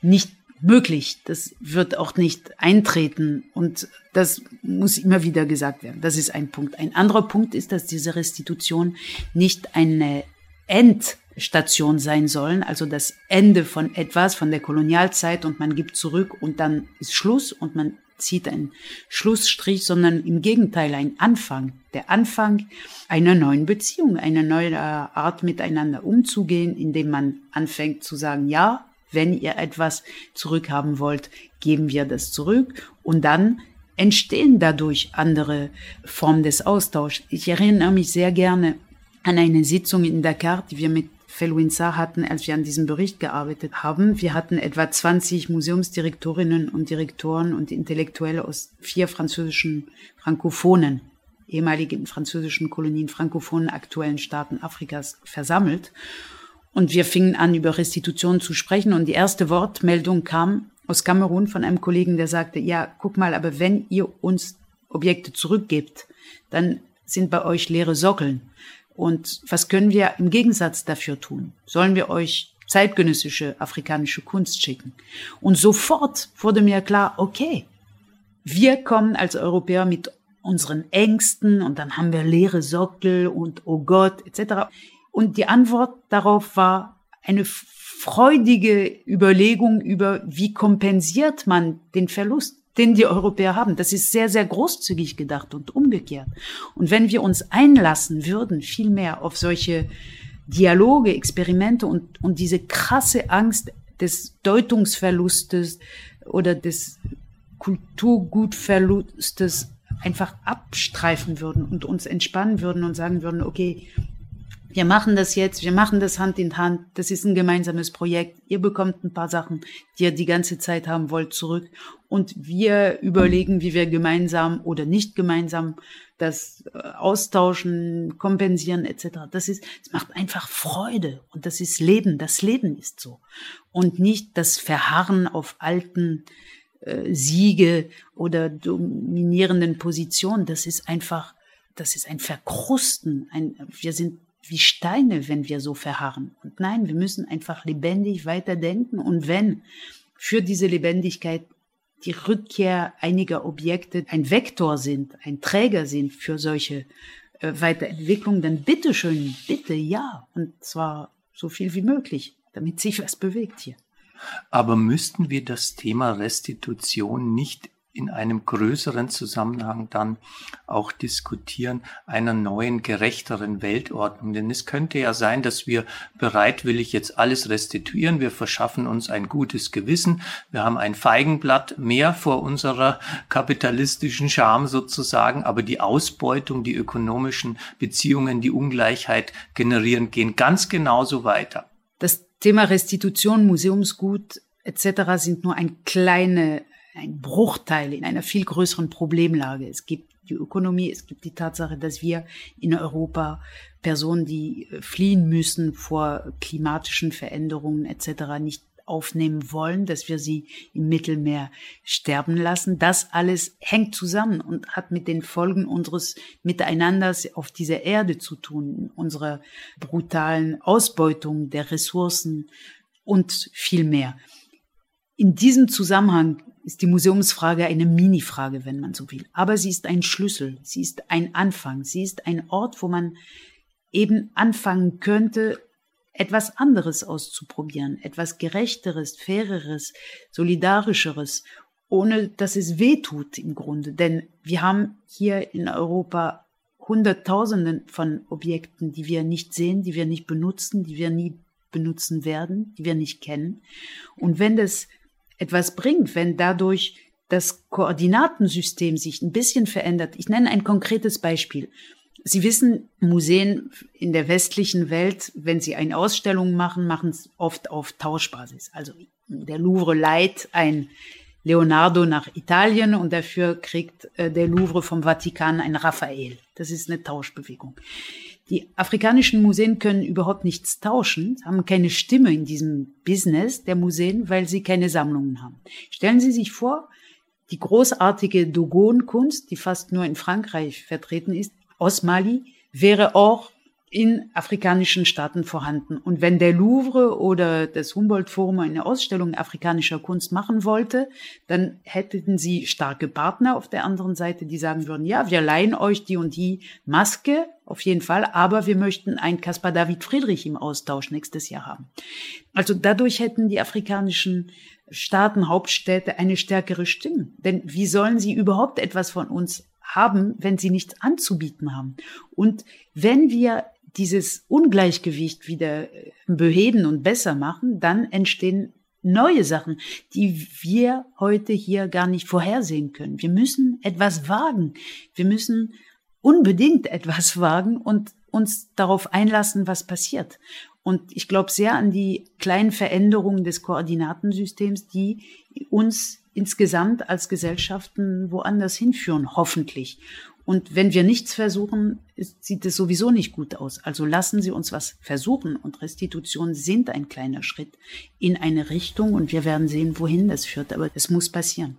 nicht möglich. Das wird auch nicht eintreten. Und das muss immer wieder gesagt werden. Das ist ein Punkt. Ein anderer Punkt ist, dass diese Restitution nicht eine Endstation sein sollen, also das Ende von etwas, von der Kolonialzeit und man gibt zurück und dann ist Schluss und man zieht einen Schlussstrich, sondern im Gegenteil ein Anfang, der Anfang einer neuen Beziehung, einer neuen Art miteinander umzugehen, indem man anfängt zu sagen, ja, wenn ihr etwas zurückhaben wollt, geben wir das zurück und dann entstehen dadurch andere Formen des Austauschs. Ich erinnere mich sehr gerne an eine Sitzung in Dakar, die wir mit Felwinsar hatten, als wir an diesem Bericht gearbeitet haben. Wir hatten etwa 20 Museumsdirektorinnen und Direktoren und Intellektuelle aus vier französischen Frankophonen, ehemaligen französischen Kolonien, frankophonen aktuellen Staaten Afrikas versammelt. Und wir fingen an, über Restitution zu sprechen. Und die erste Wortmeldung kam aus Kamerun von einem Kollegen, der sagte, ja, guck mal, aber wenn ihr uns Objekte zurückgebt, dann sind bei euch leere Sockeln. Und was können wir im Gegensatz dafür tun? Sollen wir euch zeitgenössische afrikanische Kunst schicken? Und sofort wurde mir klar, okay, wir kommen als Europäer mit unseren Ängsten und dann haben wir leere Sockel und oh Gott etc. Und die Antwort darauf war eine freudige Überlegung über, wie kompensiert man den Verlust den die Europäer haben. Das ist sehr, sehr großzügig gedacht und umgekehrt. Und wenn wir uns einlassen würden, viel mehr auf solche Dialoge, Experimente und, und diese krasse Angst des Deutungsverlustes oder des Kulturgutverlustes einfach abstreifen würden und uns entspannen würden und sagen würden, okay, wir machen das jetzt, wir machen das Hand in Hand, das ist ein gemeinsames Projekt, ihr bekommt ein paar Sachen, die ihr die ganze Zeit haben wollt, zurück. Und wir überlegen, wie wir gemeinsam oder nicht gemeinsam das äh, austauschen, kompensieren etc. Das ist, es macht einfach Freude. Und das ist Leben, das Leben ist so. Und nicht das Verharren auf alten äh, Siege oder dominierenden Positionen, das ist einfach das ist ein Verkrusten, ein, wir sind wie Steine, wenn wir so verharren. Und nein, wir müssen einfach lebendig weiterdenken. Und wenn für diese Lebendigkeit die Rückkehr einiger Objekte ein Vektor sind, ein Träger sind für solche äh, Weiterentwicklung, dann bitteschön, bitte ja. Und zwar so viel wie möglich, damit sich was bewegt hier. Aber müssten wir das Thema Restitution nicht in einem größeren Zusammenhang dann auch diskutieren einer neuen, gerechteren Weltordnung. Denn es könnte ja sein, dass wir bereitwillig jetzt alles restituieren. Wir verschaffen uns ein gutes Gewissen. Wir haben ein Feigenblatt mehr vor unserer kapitalistischen Scham sozusagen. Aber die Ausbeutung, die ökonomischen Beziehungen, die Ungleichheit generieren, gehen ganz genauso weiter. Das Thema Restitution, Museumsgut etc. sind nur ein kleine ein Bruchteil in einer viel größeren Problemlage. Es gibt die Ökonomie, es gibt die Tatsache, dass wir in Europa Personen, die äh, fliehen müssen vor klimatischen Veränderungen etc., nicht aufnehmen wollen, dass wir sie im Mittelmeer sterben lassen. Das alles hängt zusammen und hat mit den Folgen unseres Miteinanders auf dieser Erde zu tun, unserer brutalen Ausbeutung der Ressourcen und viel mehr. In diesem Zusammenhang ist die Museumsfrage eine Mini-Frage, wenn man so will. Aber sie ist ein Schlüssel, sie ist ein Anfang, sie ist ein Ort, wo man eben anfangen könnte, etwas anderes auszuprobieren, etwas gerechteres, faireres, solidarischeres, ohne dass es weh tut im Grunde. Denn wir haben hier in Europa Hunderttausenden von Objekten, die wir nicht sehen, die wir nicht benutzen, die wir nie benutzen werden, die wir nicht kennen. Und wenn das etwas bringt, wenn dadurch das Koordinatensystem sich ein bisschen verändert. Ich nenne ein konkretes Beispiel. Sie wissen, Museen in der westlichen Welt, wenn sie eine Ausstellung machen, machen es oft auf Tauschbasis. Also der Louvre leiht ein Leonardo nach Italien und dafür kriegt äh, der Louvre vom Vatikan ein Raphael. Das ist eine Tauschbewegung. Die afrikanischen Museen können überhaupt nichts tauschen, haben keine Stimme in diesem Business der Museen, weil sie keine Sammlungen haben. Stellen Sie sich vor, die großartige Dogon-Kunst, die fast nur in Frankreich vertreten ist, aus Mali wäre auch in afrikanischen Staaten vorhanden. Und wenn der Louvre oder das Humboldt-Forum eine Ausstellung afrikanischer Kunst machen wollte, dann hätten sie starke Partner auf der anderen Seite, die sagen würden, ja, wir leihen euch die und die Maske, auf jeden Fall, aber wir möchten ein Caspar David Friedrich im Austausch nächstes Jahr haben. Also dadurch hätten die afrikanischen Staaten, Hauptstädte eine stärkere Stimme. Denn wie sollen sie überhaupt etwas von uns haben, wenn sie nichts anzubieten haben. Und wenn wir dieses Ungleichgewicht wieder äh, beheben und besser machen, dann entstehen neue Sachen, die wir heute hier gar nicht vorhersehen können. Wir müssen etwas wagen. Wir müssen unbedingt etwas wagen und uns darauf einlassen, was passiert. Und ich glaube sehr an die kleinen Veränderungen des Koordinatensystems, die uns insgesamt als Gesellschaften woanders hinführen, hoffentlich. Und wenn wir nichts versuchen, sieht es sowieso nicht gut aus. Also lassen Sie uns was versuchen. Und Restitution sind ein kleiner Schritt in eine Richtung und wir werden sehen, wohin das führt. Aber es muss passieren.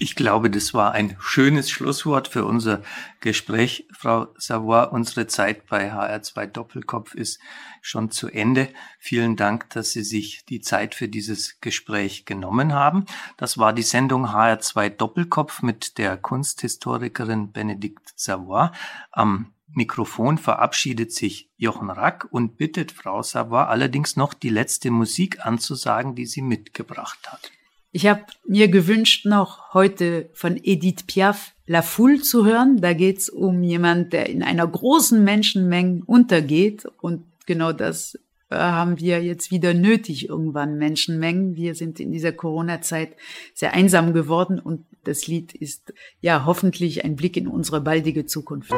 Ich glaube, das war ein schönes Schlusswort für unser Gespräch. Frau Savoy, unsere Zeit bei HR2 Doppelkopf ist schon zu Ende. Vielen Dank, dass Sie sich die Zeit für dieses Gespräch genommen haben. Das war die Sendung HR2 Doppelkopf mit der Kunsthistorikerin Benedikt Savoy. Am Mikrofon verabschiedet sich Jochen Rack und bittet Frau Savoy allerdings noch die letzte Musik anzusagen, die sie mitgebracht hat. Ich habe mir gewünscht, noch heute von Edith Piaf La Foule zu hören. Da geht's um jemand, der in einer großen Menschenmenge untergeht. Und genau das äh, haben wir jetzt wieder nötig, irgendwann Menschenmengen. Wir sind in dieser Corona-Zeit sehr einsam geworden und das Lied ist ja hoffentlich ein Blick in unsere baldige Zukunft.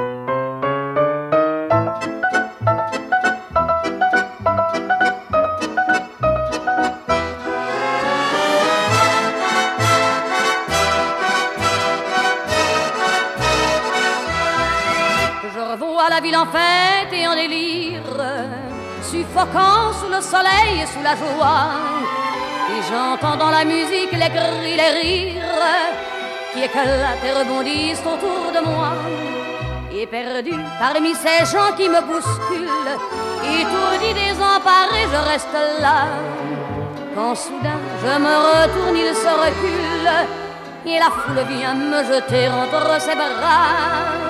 Fête et en délire, suffoquant sous le soleil et sous la joie. Et j'entends dans la musique les cris, les rires qui éclatent et rebondissent autour de moi. Et perdu parmi ces gens qui me bousculent, étourdi, désemparé, je reste là. Quand soudain je me retourne, il se recule, et la foule vient me jeter entre ses bras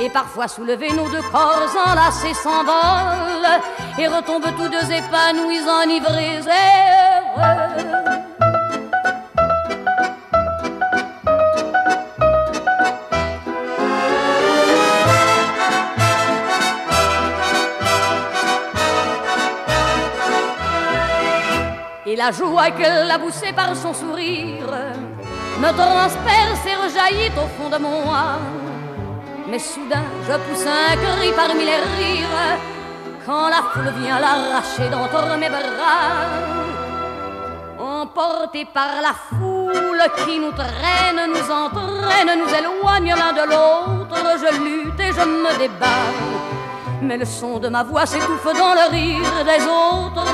et parfois soulever nos deux corps enlacés s'envolent et retombent tous deux épanouis enivrés heureux. Et la joie qu'elle la poussée par son sourire me transperce et rejaillit au fond de mon âme mais soudain, je pousse un cri parmi les rires quand la foule vient l'arracher d'entre mes bras. Emporté par la foule qui nous traîne, nous entraîne, nous éloigne l'un de l'autre, je lutte et je me débat. Mais le son de ma voix s'étouffe dans le rire des autres,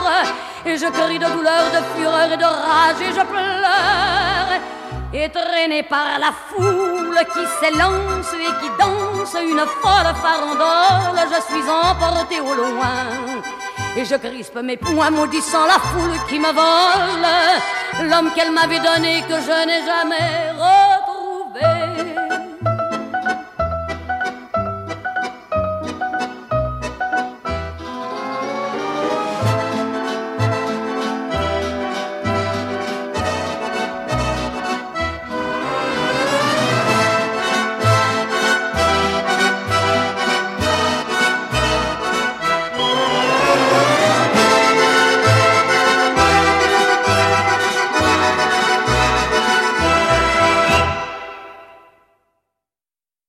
et je crie de douleur, de fureur et de rage, et je pleure. Et par la foule qui s'élance et qui danse une folle farandole, je suis emporté au loin. Et je crispe mes poings maudissant la foule qui me vole, l'homme qu'elle m'avait donné que je n'ai jamais.